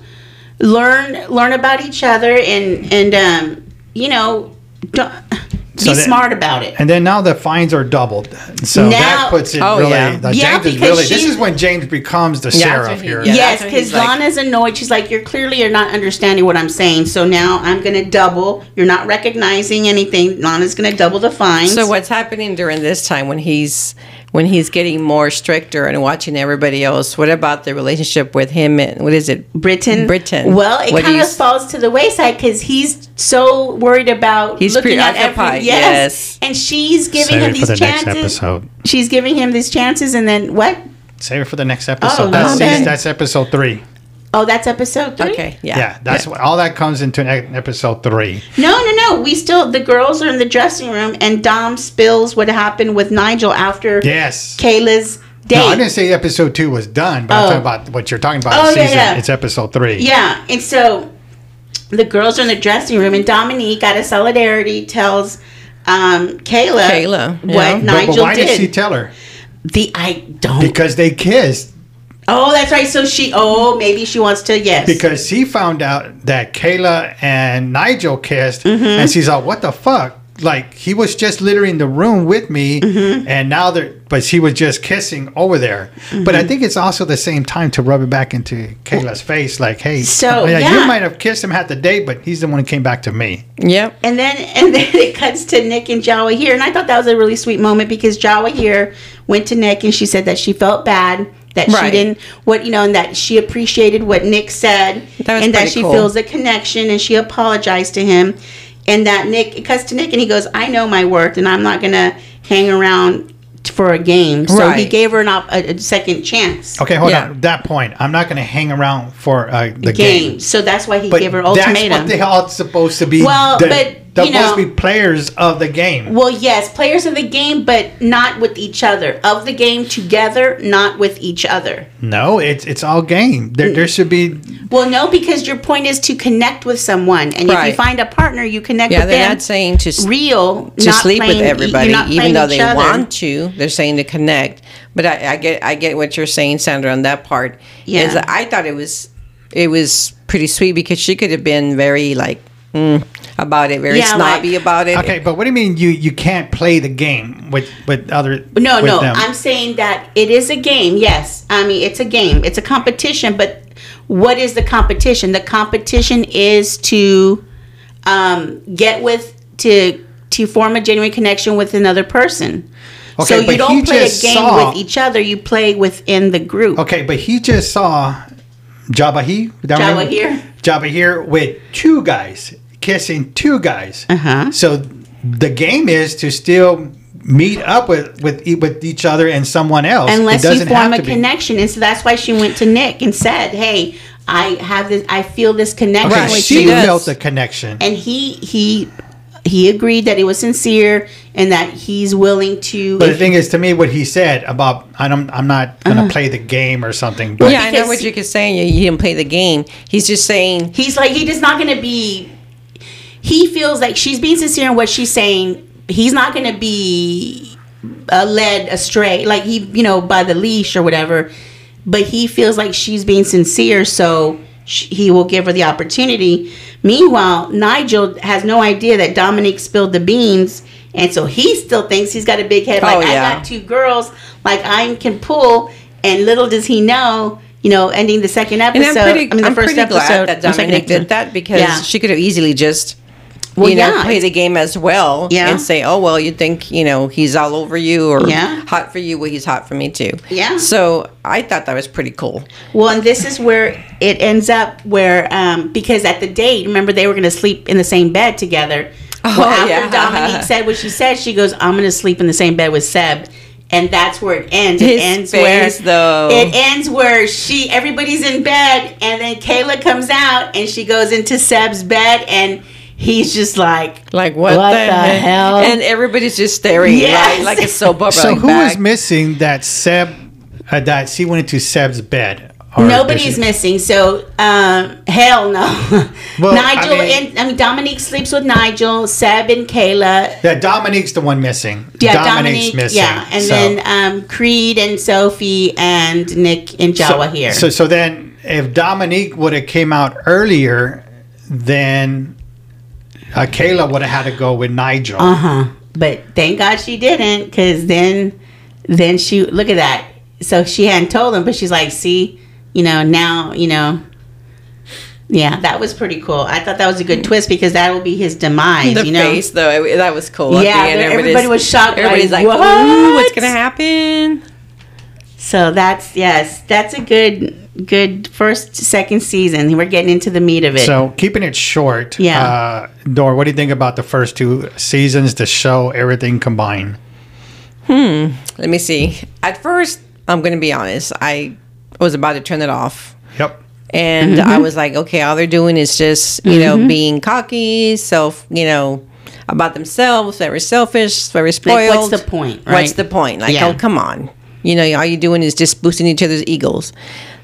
learn learn about each other and and um, you know, don't, be So that- smart about it. it. And then now the fines are doubled. So that puts it Oh, really. yeah. the Yeah, James is because really. This is when James becomes the Yeah, sheriff he- here. yeah. yes, because he's like- Lana's annoyed. She's like, "You're clearly you're not understanding what I'm saying. So now I'm gonna double. You're not recognizing anything. Lana's gonna double the fines. So what's happening during this time when he's when he's getting more stricter and watching everybody else? What about the relationship with him and what is it? Brittan. Brittan. Well, it kind of falls to the wayside because he's so worried about He's looking at every preoccupied, yes. yes. and she's giving Save him these for the chances. next episode. She's giving him these chances, and then what? Save it for the next episode. Oh, that's, that's episode three. Oh, that's episode three. Okay, Yeah, yeah. that's what all that comes into episode three. No, no, no. We still the girls are in the dressing room, and Dom spills what happened with Nigel after Yes. Kayla's date. No, I didn't say episode two was done, but I'm Oh. talking about what you're talking about. Oh, the yeah, yeah. It's episode three. Yeah, and so the girls are in the dressing room, and Dominique, out of solidarity, tells um, Kayla, Kayla, what yeah. Nigel but why did. did she tell her? the I don't Because they kissed. Oh, that's right. So she. Oh, maybe she wants to. Yes. because he found out that Kayla and Nigel kissed, Mm-hmm. and she's like, "What the fuck?" Like he was just literally in the room with me, Mm-hmm. and now they're, but she was just kissing over there. But Mm-hmm. I think it's also the same time to rub it back into Kayla's face, like, "Hey, So, yeah, yeah. you might have kissed him at the date, but he's the one who came back to me." Yep. And then and then it cuts to Nick and Jawahir, and I thought that was a really sweet moment because Jawahir went to Nick and she said that she felt bad that she didn't what you know and that she appreciated what Nick said That was and that she cool. feels a connection and she apologized to him and that Nick it cuts to Nick and he goes I know my worth and I'm not gonna hang around for a game so he gave her an op- a, a second chance Okay, hold Yeah. on. That point, I'm not going to hang around for uh, the game. game. so that's why he But gave her ultimatum that's ultimatum what they all supposed to be. Well, the, but, they're you supposed to be players of the game. Well, yes, players of the game, but not with each other. Of the game together, not with each other. No, it's it's all game. There, there should be Well, no, because your point is to connect with someone, and if you find a partner, you connect Yeah, with they're them. not saying to real to sleep with playing- e, everybody, even though they other. want to. They're saying to connect. But I, I get I get what you're saying, Sandra, on that part. Yeah. Is I thought it was it was pretty sweet because she could have been very like mm, about it, very Yeah, like- snobby about it. Okay, but what do you mean you you can't play the game with with other? No, with no, them? I'm saying that it is a game. Yes, I mean it's a game. It's a competition, but what is the competition? The competition is to um, get with to to form a genuine connection with another person. Okay, so but you don't play a game saw- with each other. You play within the group. Okay, but he just saw Jabahi. Jabba here? Jabba here with two guys kissing two guys. Uh-huh. So the game is to still meet up with with with each other and someone else. unless it you doesn't form have a to be. connection. And so that's why she went to Nick and said, "Hey, I have this. I feel this connection Okay, Right, with she you." felt the connection. and he he he agreed that it was sincere and that he's willing to. But the if- thing is, to me, what he said about I don't, I'm not going to play the game or something. But Uh-huh. yeah, I know what you're saying. You, you didn't play the game. He's just saying he's like he is not going to be. He feels like she's being sincere in what she's saying. He's not going to be uh, led astray, like he you know by the leash or whatever. But he feels like she's being sincere, so sh- he will give her the opportunity. Meanwhile, Nigel has no idea that Dominique spilled the beans, and so he still thinks he's got a big head. Like Oh, I got two girls, like I can pull. And little does he know, you know, ending the second And episode. I'm pretty, I mean, the I'm first episode. glad that Dominique did that because Yeah. she could have easily just, Well, you know, yeah, play the game as well Yeah. and say, oh, well, you think, you know, he's all over you or Yeah. hot for you. Well, he's hot for me too. Yeah. So I thought that was pretty cool. Well, and this is where it ends up where um, because at the date, remember they were going to sleep in the same bed together. Oh, well, after yeah. Dominique said what she said, she goes, "I'm going to sleep in the same bed with Seb." And that's where it ends. It His ends face, where though. it ends where she everybody's in bed, and then Kayla comes out and she goes into Seb's bed, and he's just like, Like, what, What the, the hell? And everybody's just staring Yes. like, like a soap opera. so like, who back. was missing that Seb uh, that she went into Seb's bed? Nobody's she- missing. So, um, hell no. Well, Nigel I mean- and I mean Dominique sleeps with Nigel, Seb and Kayla. Yeah, Dominique's the one missing. Yeah, Dominique's Dominique. missing. Yeah, and So- then um, Creed and Sophie and Nick and Jawa so, here. So so then if Dominique would have came out earlier, then uh, Kayla would have had to go with Nigel. uh huh. But thank God she didn't, because then, then she look at that. So she hadn't told him, but she's like, see, you know, now, you know. Yeah, that was pretty cool. I thought that was a good twist because that will be his demise. the you know, face though it- that was cool. Yeah, the end, everybody was shocked, Everybody's like, like, "Ooh, what's gonna happen?" So that's yes, that's a good good first second season. We're getting into the meat of it. So keeping it short, Yeah. Uh, Dor, what do you think about the first two seasons, the show, everything combined? Hmm. Let me see. At first, I'm gonna be honest. I was about to turn it off. Yep. And Mm-hmm. I was like, okay, all they're doing is just, you know, being cocky, self, you know, about themselves, very selfish, very spoiled. what's the point, What's the point? Like, Yeah. oh, come on. You know, all you're doing is just boosting each other's egos.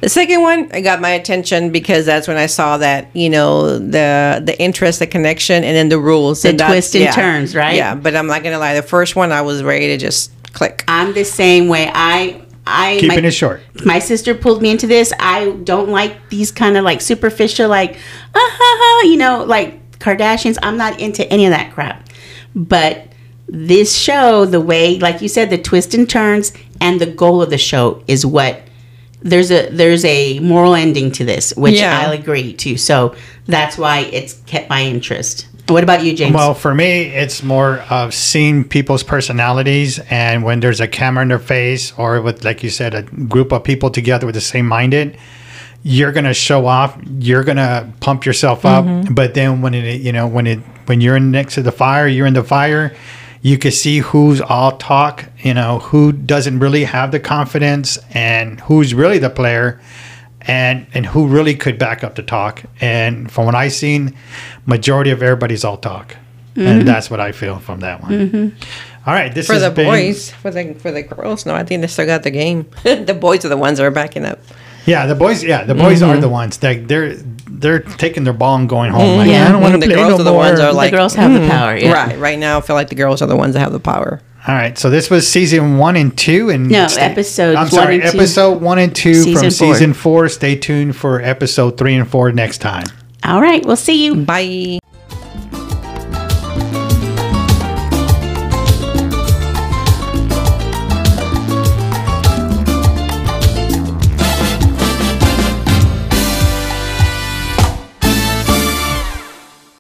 The second one, it got my attention because that's when I saw that, you know, the the interest, the connection, and then the rules. The and that's- twists and yeah. turns, right? Yeah, but I'm not gonna lie. The first one, I was ready to just click. I'm the same way. I I Keeping my, it short. my sister pulled me into this. I don't like these kind of like superficial, like, ah, ha, ha, you know, like Kardashians. I'm not into any of that crap. But this show, the way, like you said, the twists and turns, and the goal of the show is what there's a there's a moral ending to this, which Yeah. I'll agree to. So that's why it's kept my interest. What about you, James? Well, for me, it's more of seeing people's personalities, and when there's a camera in their face, or with, like you said, a group of people together with the same minded, you're gonna show off. You're gonna pump yourself up. Mm-hmm. But then when it, you know, when it, when you're in next to the fire, you're in the fire. You can see who's all talk. You know, who doesn't really have the confidence, and who's really the player and and who really could back up the talk. And from what I've seen, majority of everybody's all talk, and mm-hmm. that's what I feel from that one. Mm-hmm. All right, this is For has the been- boys, for the for the girls, no, I think they still got the game. the boys are the ones that are backing up. Yeah, the boys. Yeah, the boys are mm-hmm. the ones that they're they're taking their ball and going home. Like, Yeah. I don't want to The play girls no are the more. ones the girls have the power. Yeah. Right, right now, I feel like the girls are the ones that have the power. All right, so this was season one and two, and No, episodes I'm one sorry, and two. episode one and two Season from four. season four. Stay tuned for episode three and four next time. All right, we'll see you. Bye.